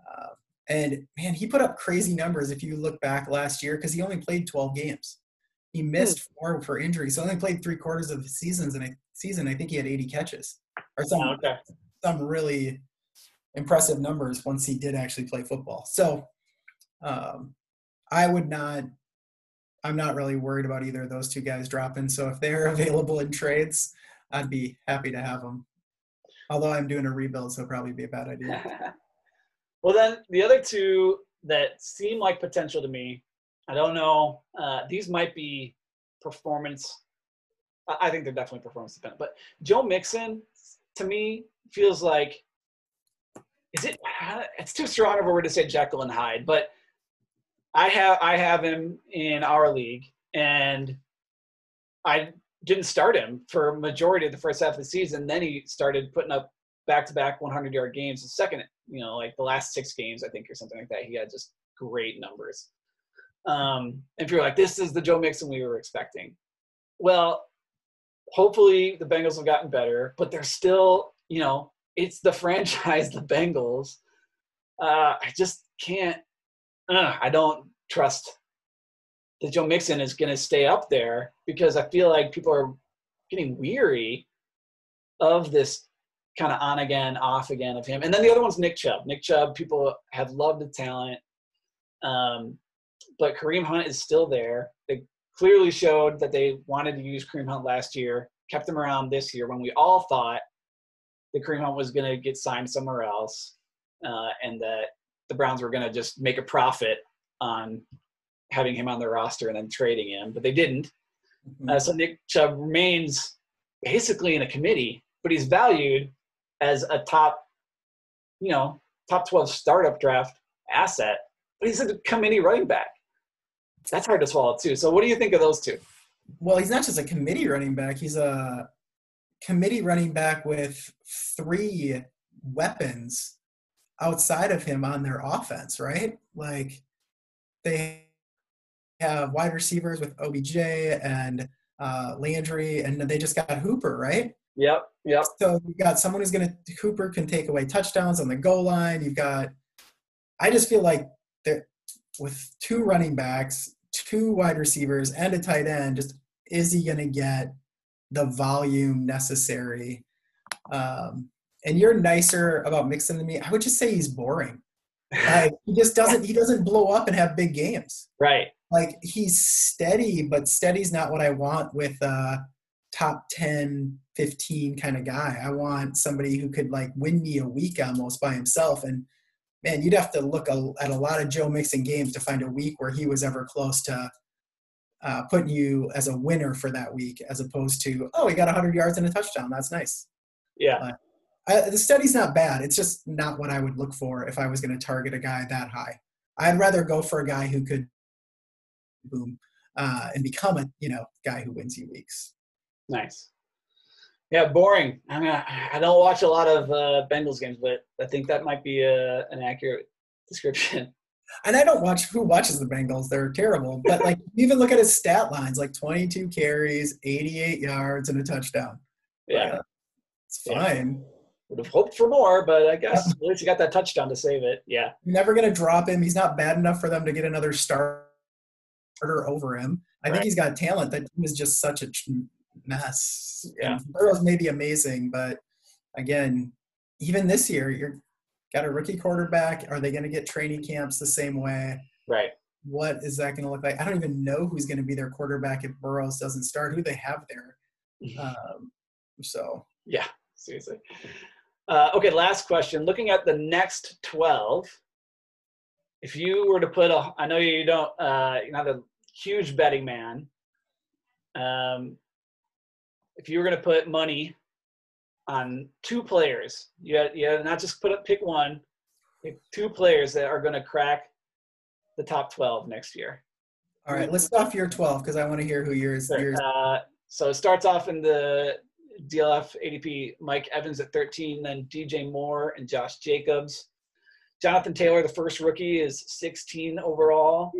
Uh, and man, he put up crazy numbers if you look back last year because he only played 12 games. He hmm. missed four for injury, so only played three quarters of the seasons. And I, season, I think he had 80 catches or some oh, okay. some really impressive numbers once he did actually play football. So um, I would not. I'm not really worried about either of those two guys dropping. So if they're available in trades, I'd be happy to have them. Although I'm doing a rebuild, so probably be a bad idea. well, then the other two that seem like potential to me, I don't know. Uh, these might be performance. I think they're definitely performance dependent. But Joe Mixon, to me, feels like is it? It's too strong of a word to say Jekyll and Hyde, but I have I have him in our league, and I didn't start him for majority of the first half of the season. Then he started putting up back-to-back 100-yard games. The second, you know, like the last six games, I think, or something like that, he had just great numbers. Um, if you're like, this is the Joe Mixon we were expecting, well, hopefully the Bengals have gotten better, but they're still, you know, it's the franchise, the Bengals. Uh, I just can't. Uh, I don't trust that Joe Mixon is going to stay up there because I feel like people are getting weary of this kind of on again, off again of him. And then the other one's Nick Chubb. Nick Chubb, people have loved the talent, um, but Kareem Hunt is still there. They clearly showed that they wanted to use Kareem Hunt last year, kept him around this year when we all thought that Kareem Hunt was going to get signed somewhere else, uh, and that the Browns were going to just make a profit on having him on their roster and then trading him, but they didn't. Mm-hmm. Uh, so Nick Chubb remains basically in a committee, but he's valued as a top, you know, top 12 startup draft asset, but he's a committee running back. That's hard to swallow too. So what do you think of those two? Well, he's not just a committee running back. He's a committee running back with three weapons outside of him on their offense, right? Like they have wide receivers with OBJ and uh, Landry, and they just got Hooper, right? Yep, yep. So you got someone who's going to Hooper can take away touchdowns on the goal line. You've got. I just feel like that with two running backs, two wide receivers, and a tight end, just is he going to get the volume necessary. Um, and you're nicer about Mixon than me. I would just say he's boring. Like he just doesn't he doesn't blow up and have big games. Right. Like he's steady, but steady's not what I want with a top 10, 15 kind of guy. I want somebody who could like win me a week almost by himself. And man, you'd have to look a, at a lot of Joe Mixon games to find a week where he was ever close to uh, putting you as a winner for that week, as opposed to, oh, he got 100 yards and a touchdown. That's nice. Yeah. Uh, I, the study's not bad. It's just not what I would look for if I was going to target a guy that high. I'd rather go for a guy who could boom uh, and become a you know guy who wins you weeks. Nice. Yeah, boring. I mean, I don't watch a lot of uh, Bengals games, but I think that might be a, an accurate description. And I don't watch who watches the Bengals. They're terrible. But like even look at his stat lines, like 22 carries, 88 yards, and a touchdown. Yeah, it's fine. Yeah. Would have hoped for more, but I guess at least he got that touchdown to save it. Yeah. Never gonna drop him. He's not bad enough for them to get another starter over him. I right. think he's got talent. That team is just such a mess. Yeah. Burrow's maybe amazing, but again, even this year, you're got a rookie quarterback. Are they going to get training camps the same way? Right. What is that going to look like? I don't even know who's going to be their quarterback if Burrows doesn't start. Who they have there? Um, so yeah, seriously. Uh, okay, last question. Looking at the next twelve, if you were to put a, I know you don't, uh, you're not a huge betting man. Um, if you were going to put money on two players, you had, you had not just put up pick one, pick two players that are going to crack the top 12 next year. All right, let's off your 12 because I want to hear who yours. Sure. yours. Uh, so it starts off in the DLF ADP, Mike Evans at 13, then DJ Moore and Josh Jacobs. Jonathan Taylor, the first rookie, is 16 overall.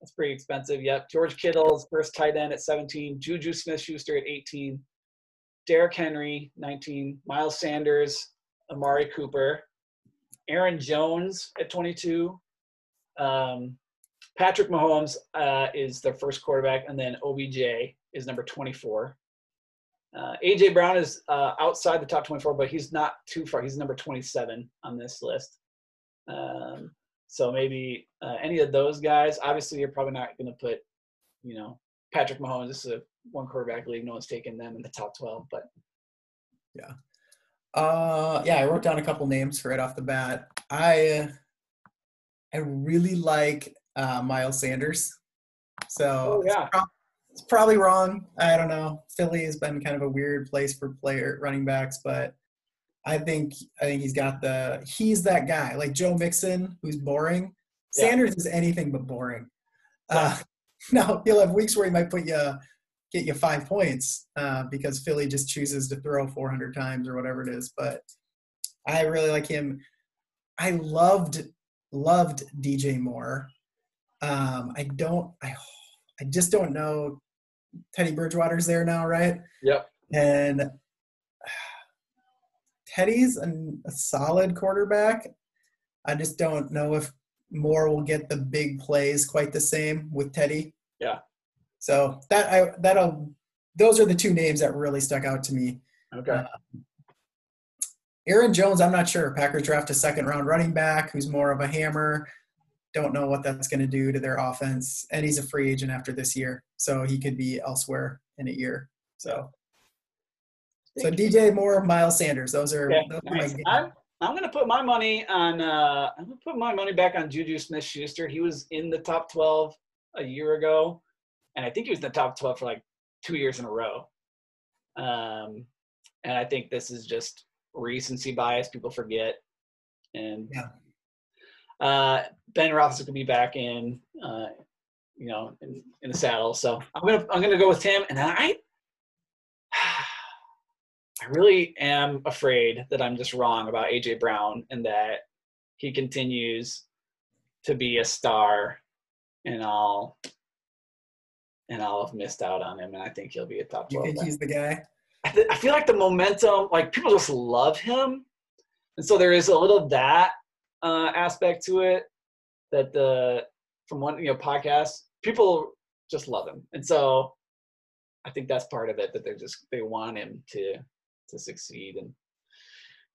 That's pretty expensive. Yep. George Kittle's first tight end at 17. Juju Smith Schuster at 18. Derrick Henry, 19. Miles Sanders, Amari Cooper. Aaron Jones at 22. Um, Patrick Mahomes uh, is their first quarterback, and then OBJ is number 24. Uh, AJ Brown is uh, outside the top 24, but he's not too far. He's number 27 on this list. Um, so maybe uh, any of those guys. Obviously, you're probably not going to put, you know, Patrick Mahomes. This is a one quarterback league. No one's taking them in the top 12, but yeah. Uh, yeah, I wrote down a couple names right off the bat. I I really like uh, Miles Sanders. So oh, yeah. It's, pro- it's probably wrong. I don't know. Philly has been kind of a weird place for player running backs, but I think I think he's got the he's that guy like Joe Mixon who's boring. Yeah. Sanders is anything but boring. Uh, now he'll have weeks where he might put you get you five points uh, because Philly just chooses to throw 400 times or whatever it is. But I really like him. I loved loved DJ Moore. Um, I don't. I I just don't know. Teddy Bridgewater's there now, right? Yep. And Teddy's an, a solid quarterback. I just don't know if Moore will get the big plays quite the same with Teddy. Yeah. So that I that'll those are the two names that really stuck out to me. Okay. Uh, Aaron Jones, I'm not sure. Packers draft a second round running back who's more of a hammer. Don't know what that's going to do to their offense. And he's a free agent after this year. So he could be elsewhere in a year. So so DJ Moore, Miles Sanders. Those are. Yeah, those nice. are I'm, I'm going to put my money on. Uh, I'm going to put my money back on Juju Smith-Schuster. He was in the top 12 a year ago, and I think he was in the top 12 for like two years in a row. Um, and I think this is just recency bias. People forget, and yeah. Uh, ben Roethlisberger could be back in, uh, you know, in, in the saddle. So I'm gonna I'm gonna go with him, and I really am afraid that I'm just wrong about AJ Brown and that he continues to be a star and I'll and I'll have missed out on him and I think he'll be a top 12. You think he's the guy? I, th- I feel like the momentum, like people just love him. And so there is a little that uh, aspect to it that the from one you know podcast people just love him and so i think that's part of it that they're just they want him to to succeed. And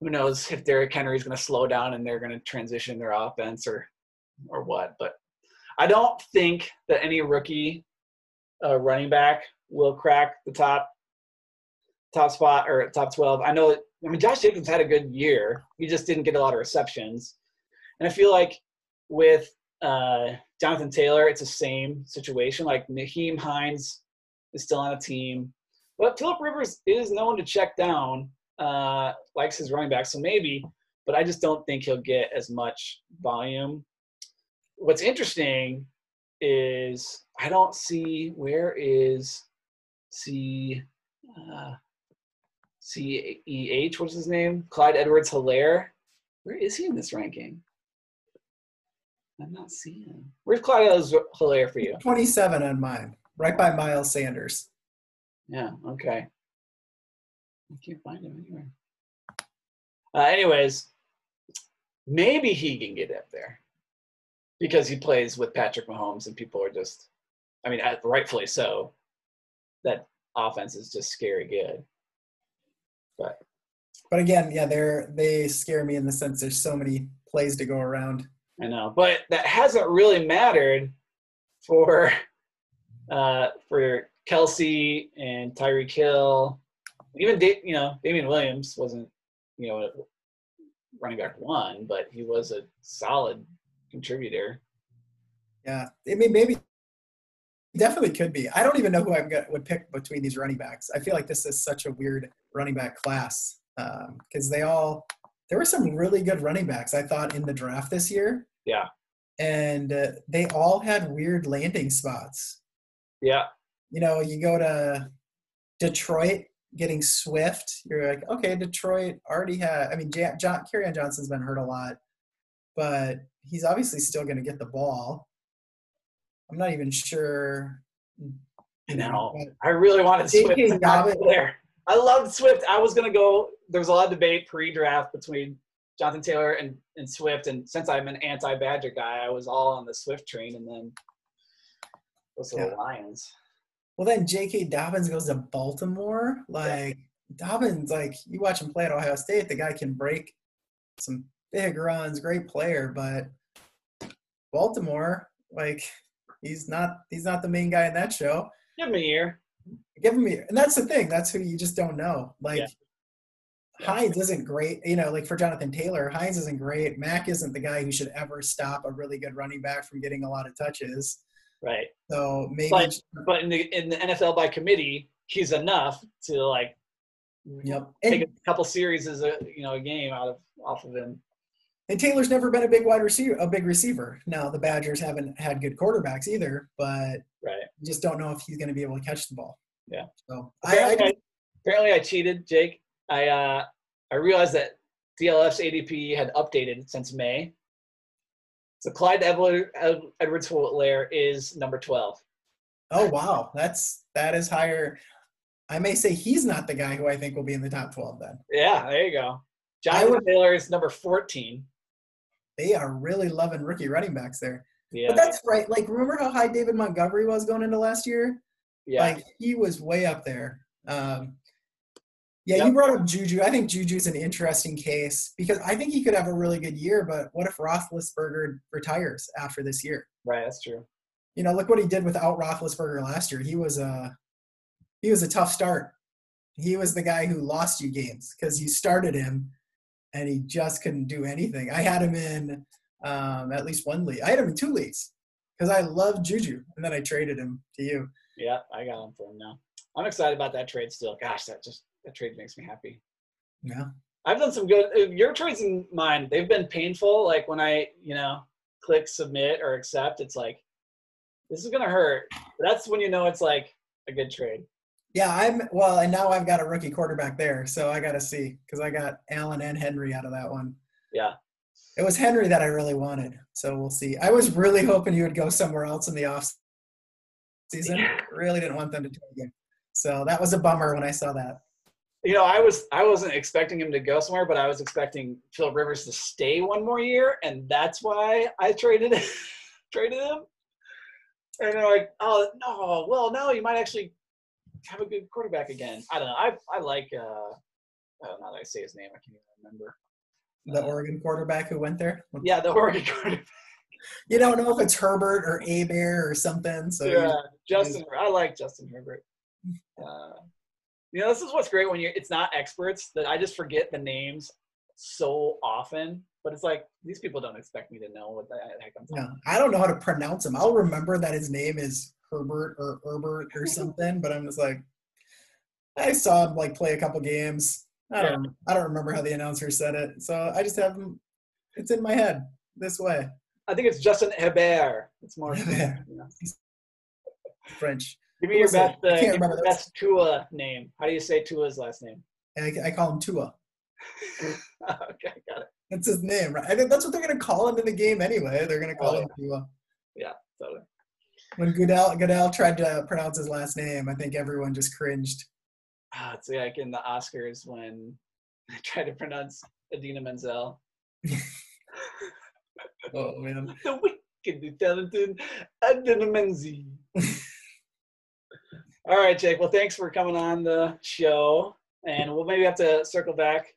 who knows if Derrick Henry is going to slow down and they're going to transition their offense or or what. But I don't think that any rookie uh, running back will crack the top top spot or top 12. I know. I mean, Josh Jacobs had a good year. He just didn't get a lot of receptions. And I feel like with uh, Jonathan Taylor, it's the same situation. Like Nyheim Hines is still on a team, but Philip Rivers is known to check down, uh, likes his running back, so maybe. But I just don't think he'll get as much volume. What's interesting is I don't see where is C uh, C E H. What's his name? Clyde Edwards Helaire. Where is he in this ranking? I'm not seeing. Where's Clyde Edwards Helaire for you? 27 on mine, right by Miles Sanders. Yeah. Okay. I can't find him anywhere. Uh, anyways, maybe he can get up there because he plays with Patrick Mahomes, and people are just, I mean, rightfully so. That offense is just scary good. But but again, yeah, they're they scare me in the sense there's so many plays to go around. I know, but that hasn't really mattered for uh, for Kelce and Tyreek Hill. Even you know Damien Williams wasn't you know running back one, but he was a solid contributor. Yeah, I mean maybe definitely could be. I don't even know who I would pick between these running backs. I feel like this is such a weird running back class because um, they all there were some really good running backs I thought in the draft this year. Yeah, and uh, they all had weird landing spots. Yeah, you know, you go to Detroit getting Swift. You're like, okay, Detroit already had. I mean, John Kerryon Johnson's been hurt a lot, but he's obviously still going to get the ball. I'm not even sure. You know, I really wanted Swift there. I loved Swift. I was gonna go. There was a lot of debate pre-draft between Jonathan Taylor and, and Swift, and since I'm an anti-Badger guy, I was all on the Swift train, and then those yeah. the Lions. Well, then J.K. Dobbins goes to Baltimore. Like yeah. Dobbins, like you watch him play at Ohio State, the guy can break some big runs, great player, but Baltimore, like he's not he's not the main guy in that show. Give him a year. Give him a year. And that's the thing. That's who you just don't know. Like yeah. Hines isn't great, you know, like for Jonathan Taylor, Hines isn't great. Mack isn't the guy who should ever stop a really good running back from getting a lot of touches. Right. So maybe but, but in the in the NFL by committee, he's enough to like yep. take and, a couple series as a you know a game out of off of him. And Taylor's never been a big wide receiver, a big receiver. Now the Badgers haven't had good quarterbacks either, but right, just don't know if he's going to be able to catch the ball. Yeah. So apparently I, I, apparently I cheated, Jake. I uh, I realized that DLF's ADP had updated since May. So Clyde Edwards Helaire is number twelve. Oh wow, that's that is higher. I may say he's not the guy who I think will be in the top twelve then. Yeah, there you go. Jonathan Taylor is number fourteen they are really loving rookie running backs there. Yeah. But that's right. Like, remember how high David Montgomery was going into last year? Yeah. Like, he was way up there. Um, yeah, yep. you brought up Juju. I think Juju's an interesting case because I think he could have a really good year, but what if Roethlisberger retires after this year? Right, that's true. You know, look what he did without Roethlisberger last year. He was a he was a tough start. He was the guy who lost you games because you started him and he just couldn't do anything. I had him in um, at least one league. I had him in two leagues because I love Juju, and then I traded him to you. Yeah, I got him for him now. I'm excited about that trade still. Gosh, that just that trade makes me happy. Yeah, I've done some good. Uh, your trades and mine, they've been painful. Like when I, you know, click submit or accept, it's like this is gonna hurt. That's when you know it's like a good trade. Yeah, I'm well, and now I've got a rookie quarterback there, so I got to see because I got Allen and Henry out of that one. Yeah, it was Henry that I really wanted, so we'll see. I was really hoping you would go somewhere else in the off season. Yeah. Really didn't want them to take him, so that was a bummer when I saw that. You know, I was I wasn't expecting him to go somewhere, but I was expecting Phil Rivers to stay one more year, and that's why I traded traded him. And they're like, oh no, well no, you might actually have a good quarterback again. I don't know. I I like. Uh, I don't know how I say his name. I can't even remember. The uh, Oregon quarterback who went there. Yeah, the Oregon quarterback. You don't know if it's Herbert or Abear or something. So yeah, Justin. I like Justin Herbert. Uh, you know, this is what's great when you're. It's not experts that I just forget the names so often. But it's like these people don't expect me to know what the heck I'm talking. No, I don't know how to pronounce him. I'll remember that his name is Herbert or Herbert or something, but I'm just like, I saw him like play a couple games. I don't. I don't remember how the announcer said it, so I just have him. It's in my head this way. I think it's Justin Hebert. It's more Hebert. you know. French. Give me your best, uh, give your best Tua name. How do you say Tua's last name? I, I call him Tua. okay, got it. That's his name, right? I think that's what they're gonna call him in the game anyway. They're gonna call Oh, him Tua. Yeah, totally. When Goodell Goodell tried to pronounce his last name, I think everyone just cringed. Ah, it's like in the Oscars when I tried to pronounce Idina Menzel. Oh man. The wicked talented Idina Menzel. All right, Jake. Well, thanks for coming on the show, and we'll maybe have to circle back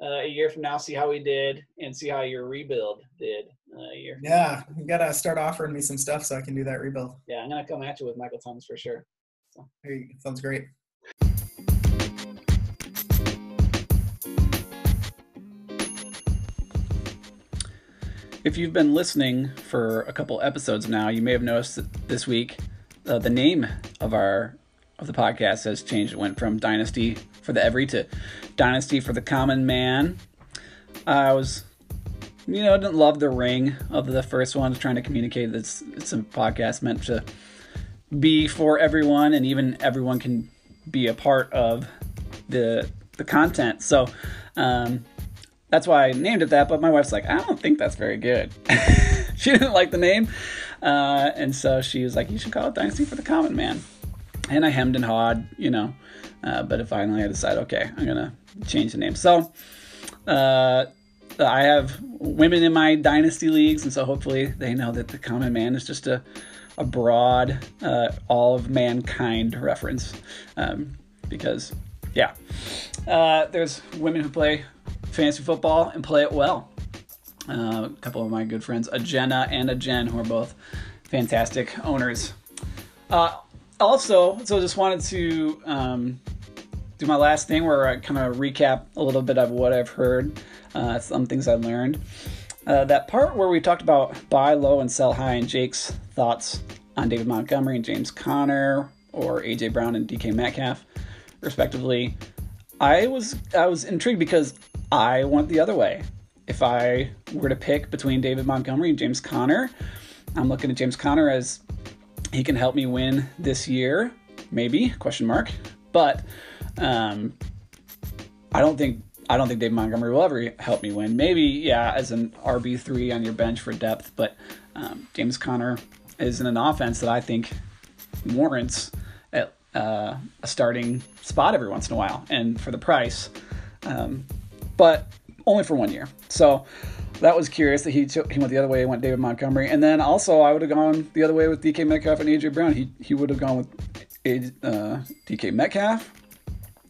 uh, a year from now, see how we did, and see how your rebuild did uh, a year. Yeah, you gotta start offering me some stuff so I can do that rebuild. Yeah, I'm gonna come at you with Michael Thomas for sure. Hey, sounds great. If you've been listening for a couple episodes now, you may have noticed that this week uh, the name of our of the podcast has changed. It went from Dynasty for the Every to Dynasty for the Common Man. I was, you know, didn't love the ring of the first one, trying to communicate that it's, it's a podcast meant to be for everyone, and even everyone can be a part of the the content. So. Um, that's why I named it that. But my wife's like, I don't think that's very good. she didn't like the name, uh, and so she was like, you should call it Dynasty for the Common Man. And I hemmed and hawed, you know, uh, but finally I decided, okay, I'm gonna change the name. So uh, I have women in my dynasty leagues, and so hopefully they know that the Common Man is just a a broad, uh, all of mankind reference, um, because yeah, uh, there's women who play fantasy football and play it well. Uh, a couple of my good friends, a Jenna and a Jen, who are both fantastic owners. Also, so just wanted to um, do my last thing where I kind of recap a little bit of what I've heard, uh, some things I learned. Uh, that part where we talked about buy low and sell high, and Jake's thoughts on David Montgomery and James Conner, or AJ Brown and DK Metcalf, respectively. I was I was intrigued because I went the other way. If I were to pick between David Montgomery and James Conner, I'm looking at James Conner as he can help me win this year, maybe question mark. But um, I don't think I don't think Dave Montgomery will ever help me win. Maybe yeah, as an RB three on your bench for depth, but um, James Conner is in an offense that I think warrants a, uh, a starting spot every once in a while, and for the price. Um, but only for one year. So that was curious that he took, he went the other way, He went David Montgomery, and then also I would have gone the other way with DK Metcalf and AJ Brown. He he would have gone with uh, DK Metcalf,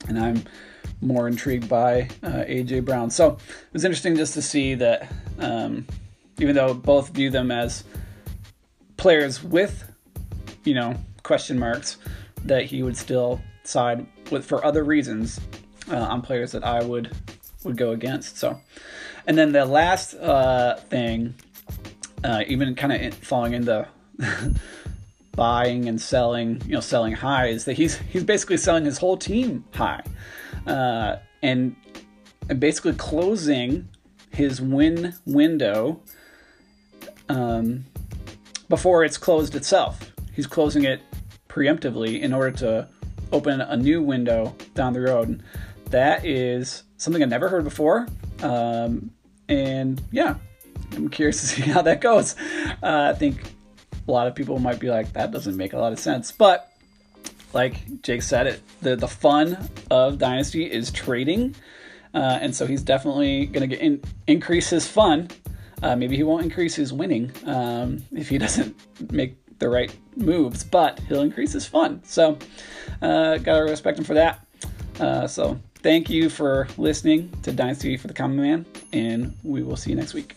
and I'm more intrigued by uh, AJ Brown. So it was interesting just to see that um, even though both view them as players with you know question marks, that he would still side with for other reasons uh, on players that I would would go against. So, and then the last uh, thing, uh, even kind of falling into buying and selling, you know, selling high, is that he's he's basically selling his whole team high, uh, and and basically closing his win window um, before it's closed itself. He's closing it preemptively in order to open a new window down the road. That is something I never heard before. Um, and yeah, I'm curious to see how that goes. Uh, I think a lot of people might be like, that doesn't make a lot of sense. But like Jake said, it the, the fun of Dynasty is trading. Uh, and so he's definitely going to get in, increase his fun. Uh, maybe he won't increase his winning um, if he doesn't make the right moves, but he'll increase his fun. So, uh, gotta respect him for that. Uh, so, thank you for listening to Dynasty for the Common Man, and we will see you next week.